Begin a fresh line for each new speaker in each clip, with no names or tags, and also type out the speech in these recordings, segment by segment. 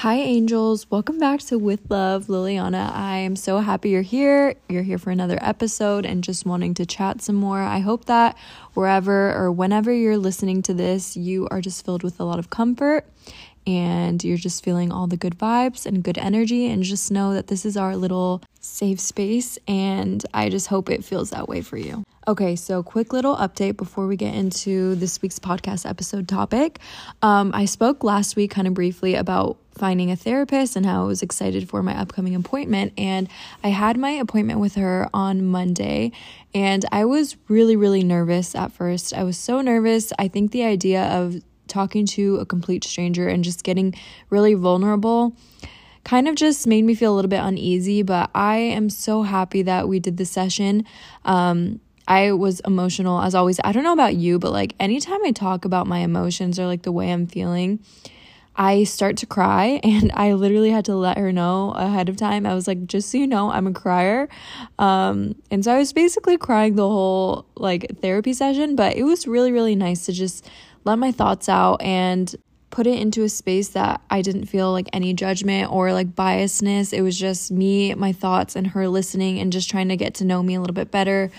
Hi, angels. Welcome back to With Love, Liliana. I am so happy you're here. You're here for another episode and just wanting to chat some more. I hope that wherever or whenever you're listening to this, you are just filled with a lot of comfort and you're just feeling all the good vibes and good energy. And just know that this is our little safe space, and I just hope it feels that way for you. Okay, so quick little update before we get into this week's podcast episode topic. Um, I spoke last week kind of briefly about finding a therapist and how I was excited for my upcoming appointment. And I had my appointment with her on Monday, and I was really, really nervous at first. I was so nervous. I think the idea of talking to a complete stranger and just getting really vulnerable kind of just made me feel a little bit uneasy, but I am so happy that we did the session. Um, I was emotional as always. I don't know about you, but like anytime I talk about my emotions or like the way I'm feeling, I start to cry and I literally had to let her know ahead of time. I was like, just so you know, I'm a crier. Um, and so I was basically crying the whole like therapy session, but it was really, really nice to just let my thoughts out and put it into a space that I didn't feel like any judgment or like biasness. It was just me, my thoughts, and her listening and just trying to get to know me a little bit better.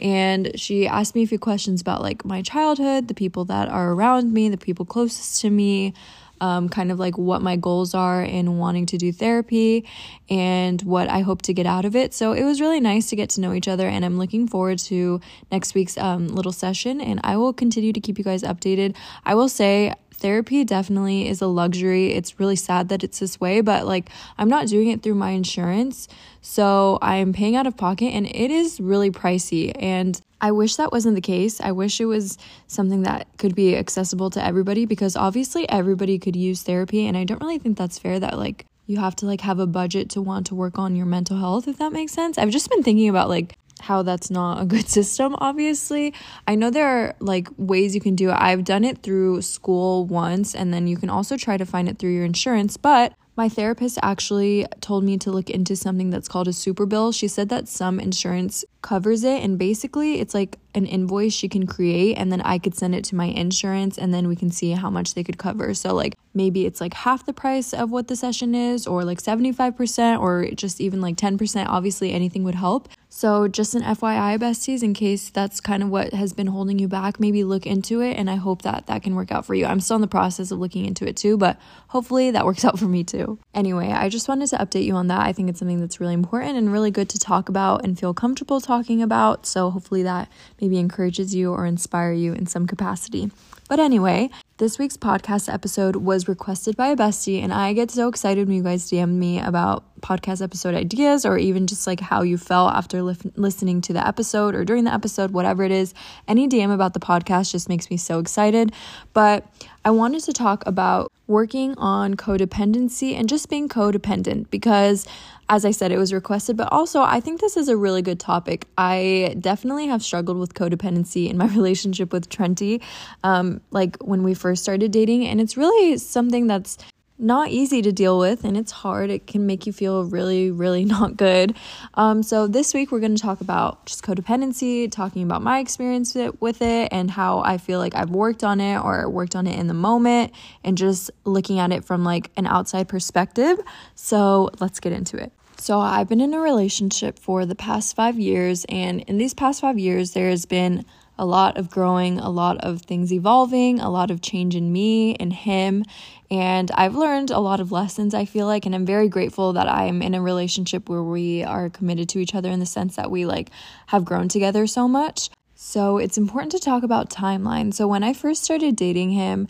And she asked me a few questions about like my childhood, the people that are around me, the people closest to me. Um, kind of like what my goals are in wanting to do therapy and what I hope to get out of it. So it was really nice to get to know each other, and I'm looking forward to next week's um, little session. And I will continue to keep you guys updated. I will say, therapy definitely is a luxury. It's really sad that it's this way, but like I'm not doing it through my insurance. So I'm paying out of pocket and it is really pricey. And I wish that wasn't the case. I wish it was something that could be accessible to everybody because obviously everybody could use therapy. And I don't really think that's fair that like you have to like have a budget to want to work on your mental health if that makes sense. I've just been thinking about like how that's not a good system obviously i know there are like ways you can do it i've done it through school once and then you can also try to find it through your insurance but my therapist actually told me to look into something that's called a super bill. She said that some insurance covers it, and basically, it's like an invoice she can create, and then I could send it to my insurance, and then we can see how much they could cover. So, like, maybe it's like half the price of what the session is, or like 75%, or just even like 10%. Obviously, anything would help. So, just an FYI, besties, in case that's kind of what has been holding you back, maybe look into it. And I hope that that can work out for you. I'm still in the process of looking into it too, but hopefully that works out for me too. Anyway, I just wanted to update you on that. I think it's something that's really important and really good to talk about and feel comfortable talking about. So, hopefully, that maybe encourages you or inspire you in some capacity. But anyway, this week's podcast episode was requested by a bestie, and I get so excited when you guys DM me about podcast episode ideas or even just like how you felt after li- listening to the episode or during the episode, whatever it is. Any DM about the podcast just makes me so excited. But I wanted to talk about working on codependency and just being codependent because as I said, it was requested, but also I think this is a really good topic. I definitely have struggled with codependency in my relationship with Trenty, um, like when we first started dating, and it's really something that's not easy to deal with and it's hard. It can make you feel really, really not good. Um, so, this week we're going to talk about just codependency, talking about my experience with it and how I feel like I've worked on it or worked on it in the moment and just looking at it from like an outside perspective. So, let's get into it. So, I've been in a relationship for the past five years, and in these past five years, there has been a lot of growing, a lot of things evolving, a lot of change in me and him. And I've learned a lot of lessons, I feel like, and I'm very grateful that I'm in a relationship where we are committed to each other in the sense that we like have grown together so much. So it's important to talk about timeline. So when I first started dating him,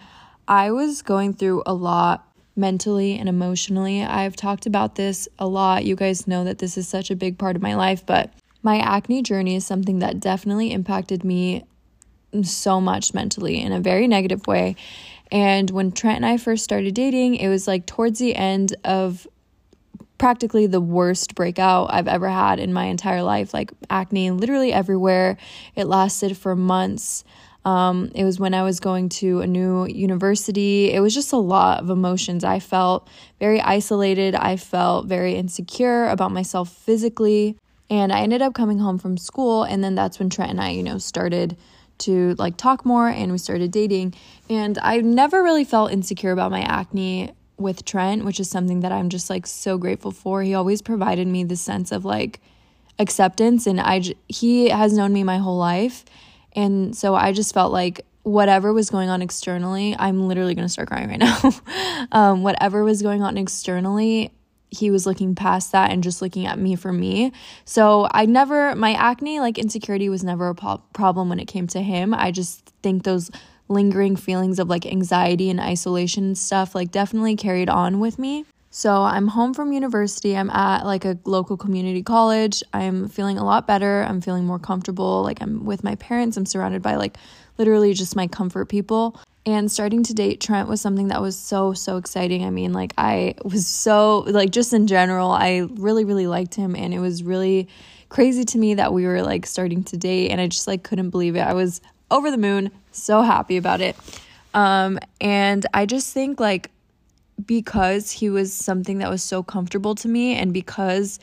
I was going through a lot mentally and emotionally. I've talked about this a lot. You guys know that this is such a big part of my life, but my acne journey is something that definitely impacted me so much mentally in a very negative way. And when Trent and I first started dating, it was like towards the end of practically the worst breakout I've ever had in my entire life like acne literally everywhere. It lasted for months. Um, it was when I was going to a new university. It was just a lot of emotions. I felt very isolated. I felt very insecure about myself physically. And I ended up coming home from school, and then that's when Trent and I, you know, started to like talk more and we started dating. And I never really felt insecure about my acne with Trent, which is something that I'm just like so grateful for. He always provided me the sense of like acceptance and I he has known me my whole life. And so I just felt like whatever was going on externally, I'm literally going to start crying right now. um, whatever was going on externally, he was looking past that and just looking at me for me. So I never, my acne, like insecurity was never a po- problem when it came to him. I just think those lingering feelings of like anxiety and isolation and stuff like definitely carried on with me. So I'm home from university. I'm at like a local community college. I'm feeling a lot better. I'm feeling more comfortable. Like I'm with my parents. I'm surrounded by like literally just my comfort people. And starting to date Trent was something that was so, so exciting. I mean, like, I was so, like, just in general, I really, really liked him. And it was really crazy to me that we were like starting to date. And I just like couldn't believe it. I was over the moon, so happy about it. Um, and I just think, like, because he was something that was so comfortable to me and because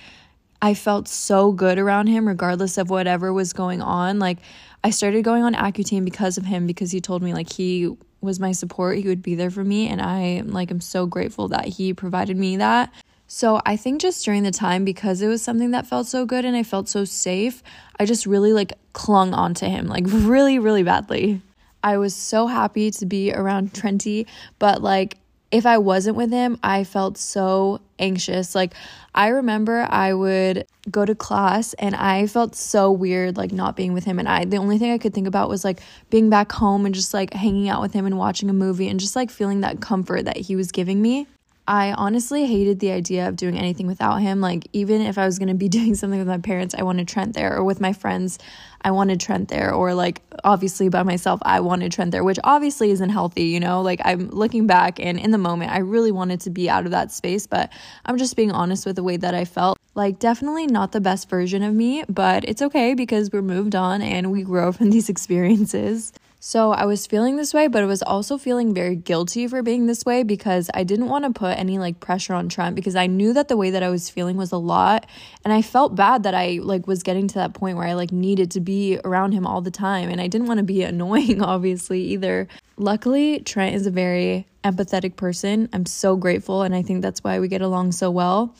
I felt so good around him, regardless of whatever was going on, like, I started going on Accutane because of him because he told me like he was my support. He would be there for me and I like I'm so grateful that he provided me that. So I think just during the time because it was something that felt so good and I felt so safe, I just really like clung onto him like really really badly. I was so happy to be around Trenty, but like if I wasn't with him, I felt so anxious. Like, I remember I would go to class and I felt so weird, like, not being with him. And I, the only thing I could think about was like being back home and just like hanging out with him and watching a movie and just like feeling that comfort that he was giving me. I honestly hated the idea of doing anything without him. Like, even if I was going to be doing something with my parents, I wanted Trent there, or with my friends, I wanted Trent there, or like, obviously by myself, I wanted Trent there, which obviously isn't healthy, you know? Like, I'm looking back and in the moment, I really wanted to be out of that space, but I'm just being honest with the way that I felt. Like, definitely not the best version of me, but it's okay because we're moved on and we grow from these experiences. So I was feeling this way, but I was also feeling very guilty for being this way because I didn't want to put any like pressure on Trent because I knew that the way that I was feeling was a lot and I felt bad that I like was getting to that point where I like needed to be around him all the time and I didn't want to be annoying obviously either. Luckily, Trent is a very empathetic person. I'm so grateful and I think that's why we get along so well.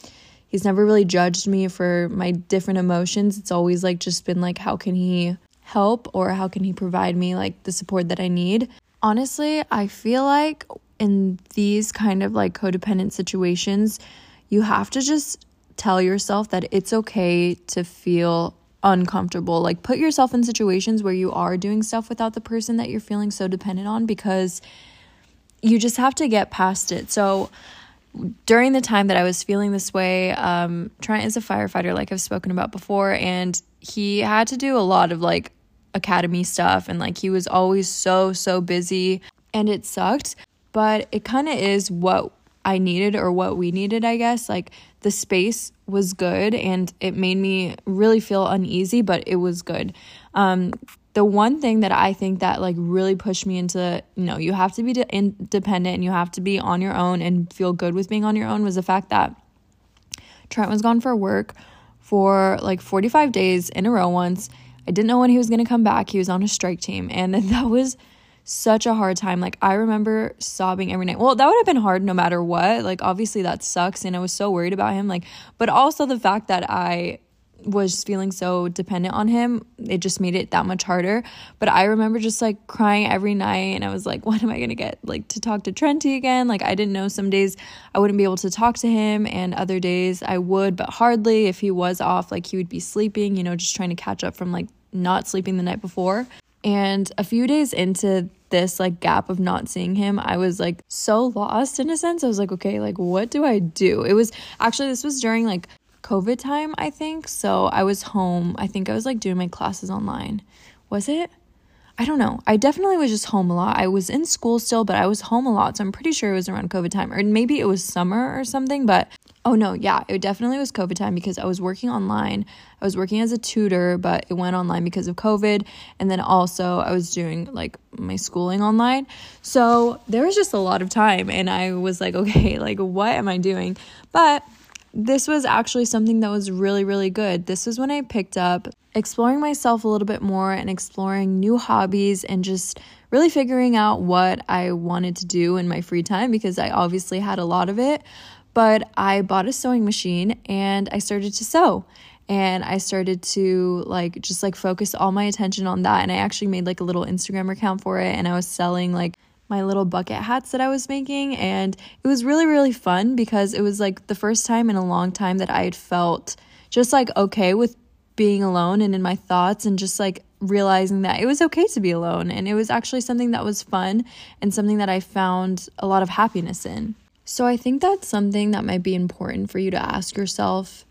He's never really judged me for my different emotions. It's always like just been like how can he help or how can he provide me like the support that I need. Honestly, I feel like in these kind of like codependent situations, you have to just tell yourself that it's okay to feel uncomfortable. Like put yourself in situations where you are doing stuff without the person that you're feeling so dependent on because you just have to get past it. So during the time that I was feeling this way, um, Trent is a firefighter, like I've spoken about before, and he had to do a lot of like academy stuff and like he was always so so busy and it sucked but it kind of is what I needed or what we needed I guess. Like the space was good and it made me really feel uneasy but it was good. Um the one thing that I think that like really pushed me into you know you have to be independent and you have to be on your own and feel good with being on your own was the fact that Trent was gone for work for like 45 days in a row once I didn't know when he was going to come back. He was on a strike team. And that was such a hard time. Like, I remember sobbing every night. Well, that would have been hard no matter what. Like, obviously, that sucks. And I was so worried about him. Like, but also the fact that I was feeling so dependent on him, it just made it that much harder. But I remember just like crying every night and I was like, when am I going to get like to talk to Trenty again? Like I didn't know some days I wouldn't be able to talk to him and other days I would, but hardly if he was off like he would be sleeping, you know, just trying to catch up from like not sleeping the night before. And a few days into this like gap of not seeing him, I was like so lost in a sense. I was like, okay, like what do I do? It was actually this was during like COVID time, I think. So I was home. I think I was like doing my classes online. Was it? I don't know. I definitely was just home a lot. I was in school still, but I was home a lot. So I'm pretty sure it was around COVID time, or maybe it was summer or something. But oh no, yeah, it definitely was COVID time because I was working online. I was working as a tutor, but it went online because of COVID. And then also, I was doing like my schooling online. So there was just a lot of time. And I was like, okay, like, what am I doing? But this was actually something that was really, really good. This was when I picked up exploring myself a little bit more and exploring new hobbies and just really figuring out what I wanted to do in my free time because I obviously had a lot of it. But I bought a sewing machine and I started to sew and I started to like just like focus all my attention on that and I actually made like a little Instagram account for it and I was selling like my little bucket hats that I was making. And it was really, really fun because it was like the first time in a long time that I had felt just like okay with being alone and in my thoughts and just like realizing that it was okay to be alone. And it was actually something that was fun and something that I found a lot of happiness in. So I think that's something that might be important for you to ask yourself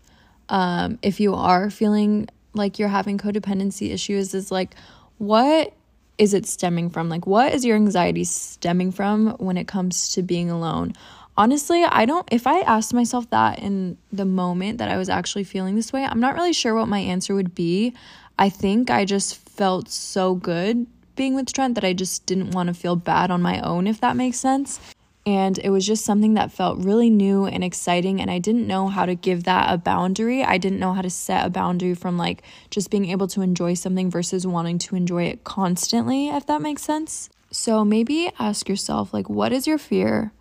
um, if you are feeling like you're having codependency issues is like, what is it stemming from? Like, what is your anxiety stemming from when it comes to being alone? Honestly, I don't, if I asked myself that in the moment that I was actually feeling this way, I'm not really sure what my answer would be. I think I just felt so good being with Trent that I just didn't want to feel bad on my own, if that makes sense. And it was just something that felt really new and exciting. And I didn't know how to give that a boundary. I didn't know how to set a boundary from like just being able to enjoy something versus wanting to enjoy it constantly, if that makes sense. So maybe ask yourself, like, what is your fear?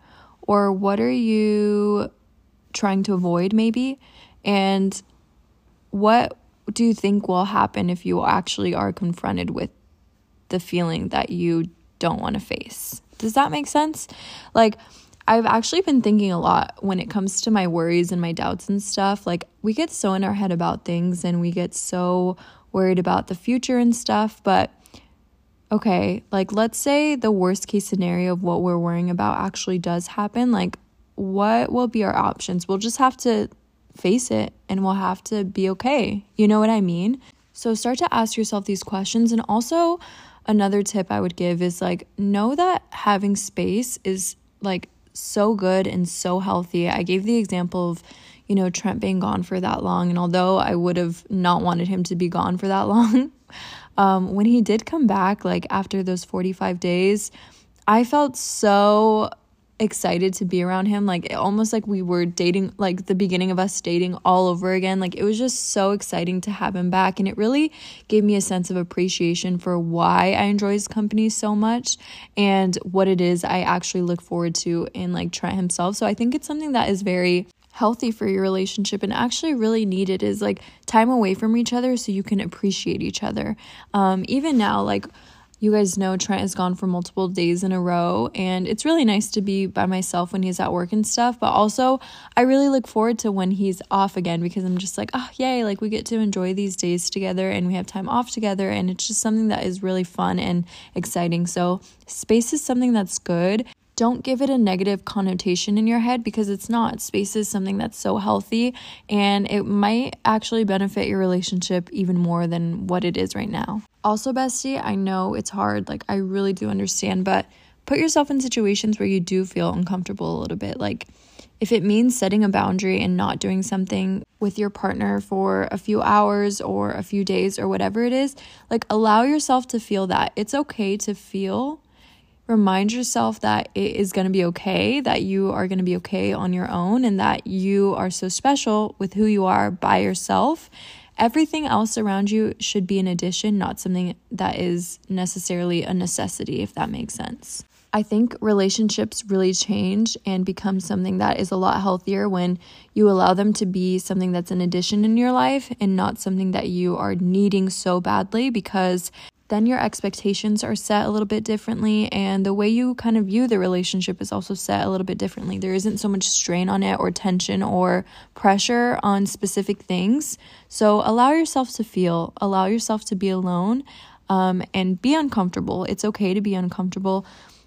Or what are you trying to avoid, maybe? And what do you think will happen if you actually are confronted with the feeling that you don't want to face? Does that make sense? Like, I've actually been thinking a lot when it comes to my worries and my doubts and stuff. Like, we get so in our head about things and we get so worried about the future and stuff. But okay, like, let's say the worst case scenario of what we're worrying about actually does happen. Like, what will be our options? We'll just have to face it and we'll have to be okay. You know what I mean? So, start to ask yourself these questions and also, another tip I would give is like know that having space is like so good and so healthy. I gave the example of, you know, Trent being gone for that long. And although I would have not wanted him to be gone for that long, um, when he did come back, like after those 45 days, I felt so excited to be around him like almost like we were dating like the beginning of us dating all over again. Like it was just so exciting to have him back and it really gave me a sense of appreciation for why I enjoy his company so much and what it is I actually look forward to in like Trent himself. So I think it's something that is very healthy for your relationship and actually really needed is like time away from each other so you can appreciate each other. Um even now like you guys know Trent has gone for multiple days in a row, and it's really nice to be by myself when he's at work and stuff. But also, I really look forward to when he's off again because I'm just like, oh, yay, like we get to enjoy these days together and we have time off together, and it's just something that is really fun and exciting. So, space is something that's good don't give it a negative connotation in your head because it's not. Space is something that's so healthy and it might actually benefit your relationship even more than what it is right now. Also, bestie, I know it's hard. Like, I really do understand, but put yourself in situations where you do feel uncomfortable a little bit. Like, if it means setting a boundary and not doing something with your partner for a few hours or a few days or whatever it is, like allow yourself to feel that. It's okay to feel remind yourself that it is going to be okay, that you are going to be okay on your own, and that you are so special with who you are by yourself. Everything else around you should be an addition, not something that is necessarily a necessity, if that makes sense. I think relationships really change and become something that is a lot healthier when you allow them to be something that's an addition in your life and not something that you are needing so badly because then your expectations are set a little bit differently and the way you kind of view the relationship is also set a little bit differently. There isn't so much strain on it or tension or pressure on specific things. So allow yourself to feel, allow yourself to be alone um, and be uncomfortable. It's okay to be uncomfortable.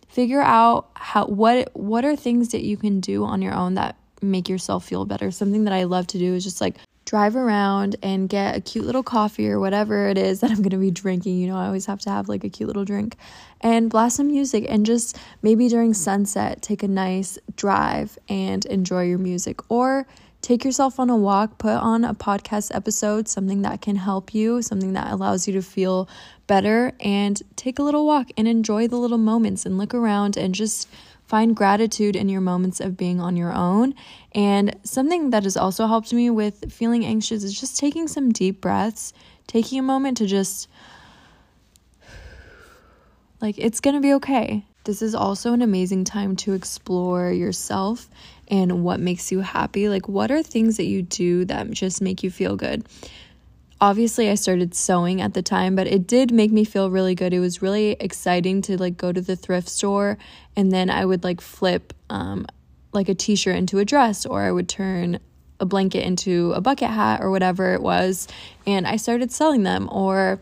Figure out how what what are things that you can do on your own that make yourself feel better. Something that I love to do is just like drive around and get a cute little coffee or whatever it is that I'm going to be drinking. You know, I always have to have like a cute little drink and blast some music and just maybe during sunset take a nice drive and enjoy your music or take yourself on a walk, put on a podcast episode, something that can help you, something that allows you to feel better and take a little walk and enjoy the little moments and look around and just find gratitude in your moments of being on your own. And something that has also helped me with feeling anxious is just taking some deep breaths, taking a moment to just, like, it's gonna be okay. This is also an amazing time to explore yourself and what makes you happy. Like, what are things that you do that just make you feel good? Obviously I started sewing at the time, but it did make me feel really good. It was really exciting to like go to the thrift store and then I would like flip um like a t-shirt into a dress or I would turn a blanket into a bucket hat or whatever it was and I started selling them or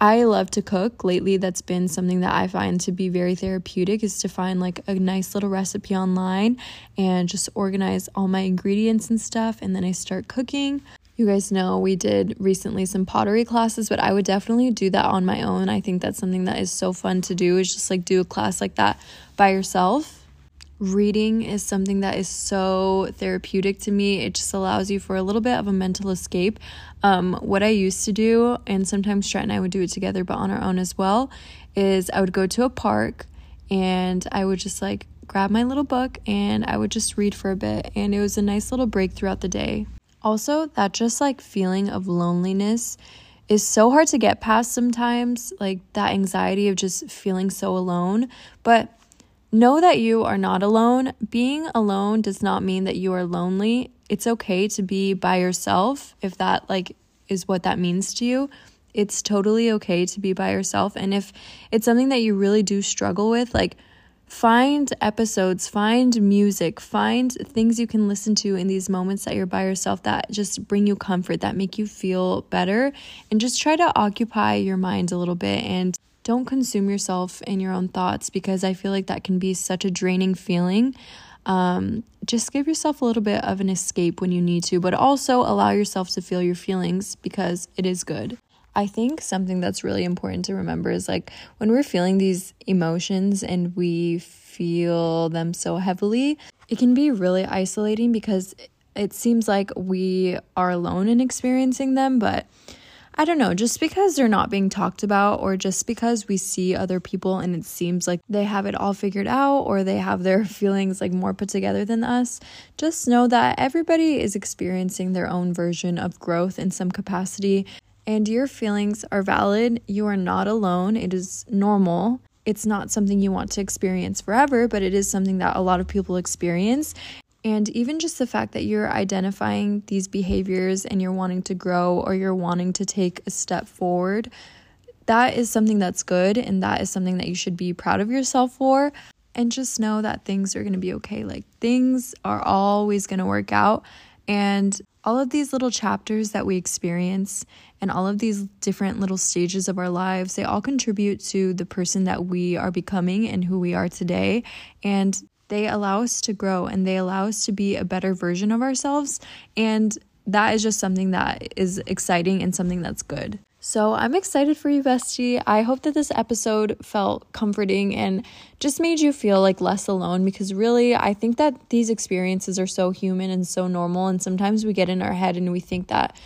I love to cook. Lately, that's been something that I find to be very therapeutic is to find like a nice little recipe online and just organize all my ingredients and stuff. And then I start cooking. You guys know we did recently some pottery classes, but I would definitely do that on my own. I think that's something that is so fun to do is just like do a class like that by yourself. Reading is something that is so therapeutic to me. It just allows you for a little bit of a mental escape. Um, what I used to do, and sometimes Trent and I would do it together, but on our own as well, is I would go to a park and I would just like grab my little book and I would just read for a bit. And it was a nice little break throughout the day. Also, that just like feeling of loneliness is so hard to get past sometimes, like that anxiety of just feeling so alone. But know that you are not alone. Being alone does not mean that you are lonely. It's okay to be by yourself if that like is what that means to you. It's totally okay to be by yourself and if it's something that you really do struggle with, like Find episodes, find music, find things you can listen to in these moments that you're by yourself that just bring you comfort, that make you feel better, and just try to occupy your mind a little bit and don't consume yourself in your own thoughts because I feel like that can be such a draining feeling. Um, just give yourself a little bit of an escape when you need to, but also allow yourself to feel your feelings because it is good. I think something that's really important to remember is like when we're feeling these emotions and we feel them so heavily, it can be really isolating because it seems like we are alone in experiencing them, but I don't know, just because they're not being talked about, or just because we see other people and it seems like they have it all figured out, or they have their feelings like more put together than us, just know that everybody is experiencing their own version of growth in some capacity and your feelings are valid. You are not alone. It is normal. It's not something you want to experience forever, but it is something that a lot of people experience. And even just the fact that you're identifying these behaviors and you're wanting to grow or you're wanting to take a step forward, that is something that's good and that is something that you should be proud of yourself for. And just know that things are going to be okay. Like things are always going to work out. And all of these little chapters that we experience and all of these different little stages of our lives, they all contribute to the person that we are becoming and who we are today. And they allow us to grow and they allow us to be a better version of ourselves. And that is just something that is exciting and something that's good. So I'm excited for you, bestie. I hope that this episode felt comforting and just made you feel like less alone because really, I think that these experiences are so human and so normal. And sometimes we get in our head and we think that,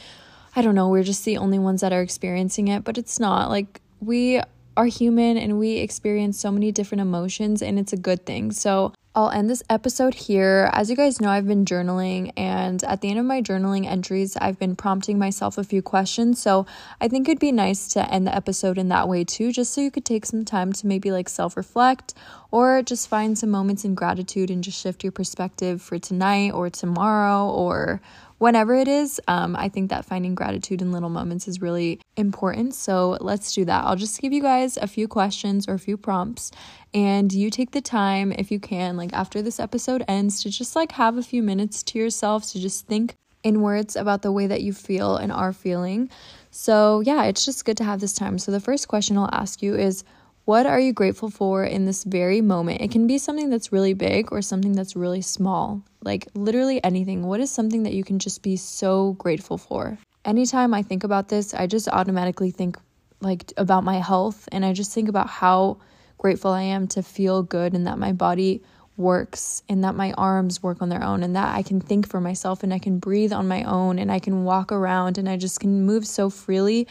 I don't know, we're just the only ones that are experiencing it, but it's not. Like, we are human and we experience so many different emotions, and it's a good thing. So I'll end this episode here. As you guys know, I've been journaling, and at the end of my journaling entries, I've been prompting myself a few questions. So I think it'd be nice to end the episode in that way too, just so you could take some time to maybe like self reflect or just find some moments in gratitude and just shift your perspective for tonight or tomorrow or whenever it is, um, I think that finding gratitude in little moments is really important. So let's do that. I'll just give you guys a few questions or a few prompts, and you take the time, if you can, like after this episode ends, to just like have a few minutes to yourself to just think in words about the way that you feel and are feeling. So, yeah, it's just good to have this time. So, the first question I'll ask you is, what are you grateful for in this very moment? It can be something that's really big or something that's really small. Like literally anything. What is something that you can just be so grateful for? Anytime I think about this, I just automatically think like about my health and I just think about how grateful I am to feel good and that my body works and that my arms work on their own and that I can think for myself and I can breathe on my own and I can walk around and I just can move so freely.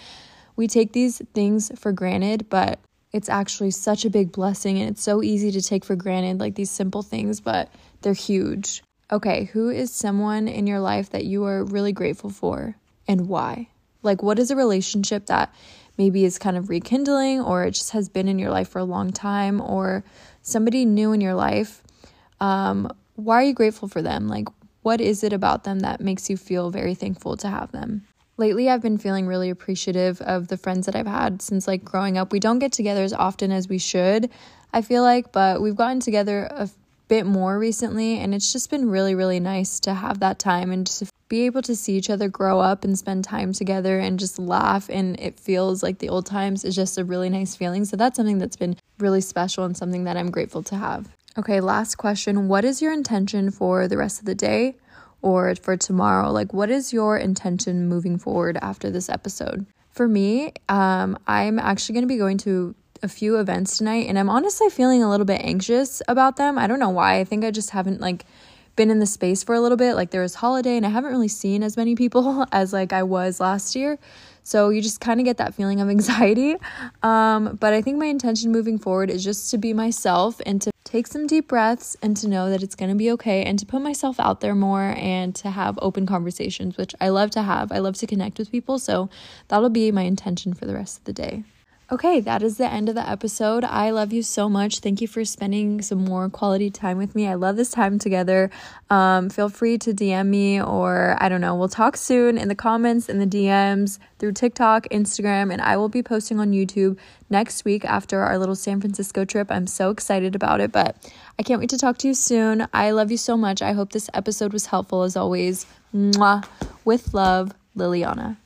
We take these things for granted, but it's actually such a big blessing and it's so easy to take for granted, like these simple things, but they're huge. Okay, who is someone in your life that you are really grateful for and why? Like, what is a relationship that maybe is kind of rekindling or it just has been in your life for a long time or somebody new in your life? Um, why are you grateful for them? Like, what is it about them that makes you feel very thankful to have them? Lately, I've been feeling really appreciative of the friends that I've had since like growing up. We don't get together as often as we should, I feel like, but we've gotten together a bit more recently, and it's just been really, really nice to have that time and just be able to see each other grow up and spend time together and just laugh. And it feels like the old times is just a really nice feeling. So that's something that's been really special and something that I'm grateful to have. Okay, last question. What is your intention for the rest of the day or for tomorrow? Like, what is your intention moving forward after this episode? For me, um, I'm actually going to be going to a few events tonight and I'm honestly feeling a little bit anxious about them. I don't know why. I think I just haven't like been in the space for a little bit. Like there was holiday and I haven't really seen as many people as like I was last year. So you just kind of get that feeling of anxiety. Um, but I think my intention moving forward is just to be myself and to take some deep breaths and to know that it's going to be okay and to put myself out there more and to have open conversations, which I love to have. I love to connect with people. So that'll be my intention for the rest of the day. Okay, that is the end of the episode. I love you so much. Thank you for spending some more quality time with me. I love this time together. Um, feel free to DM me or I don't know, we'll talk soon in the comments, in the DMs, through TikTok, Instagram, and I will be posting on YouTube next week after our little San Francisco trip. I'm so excited about it, but I can't wait to talk to you soon. I love you so much. I hope this episode was helpful as always. Mwah. With love, Liliana.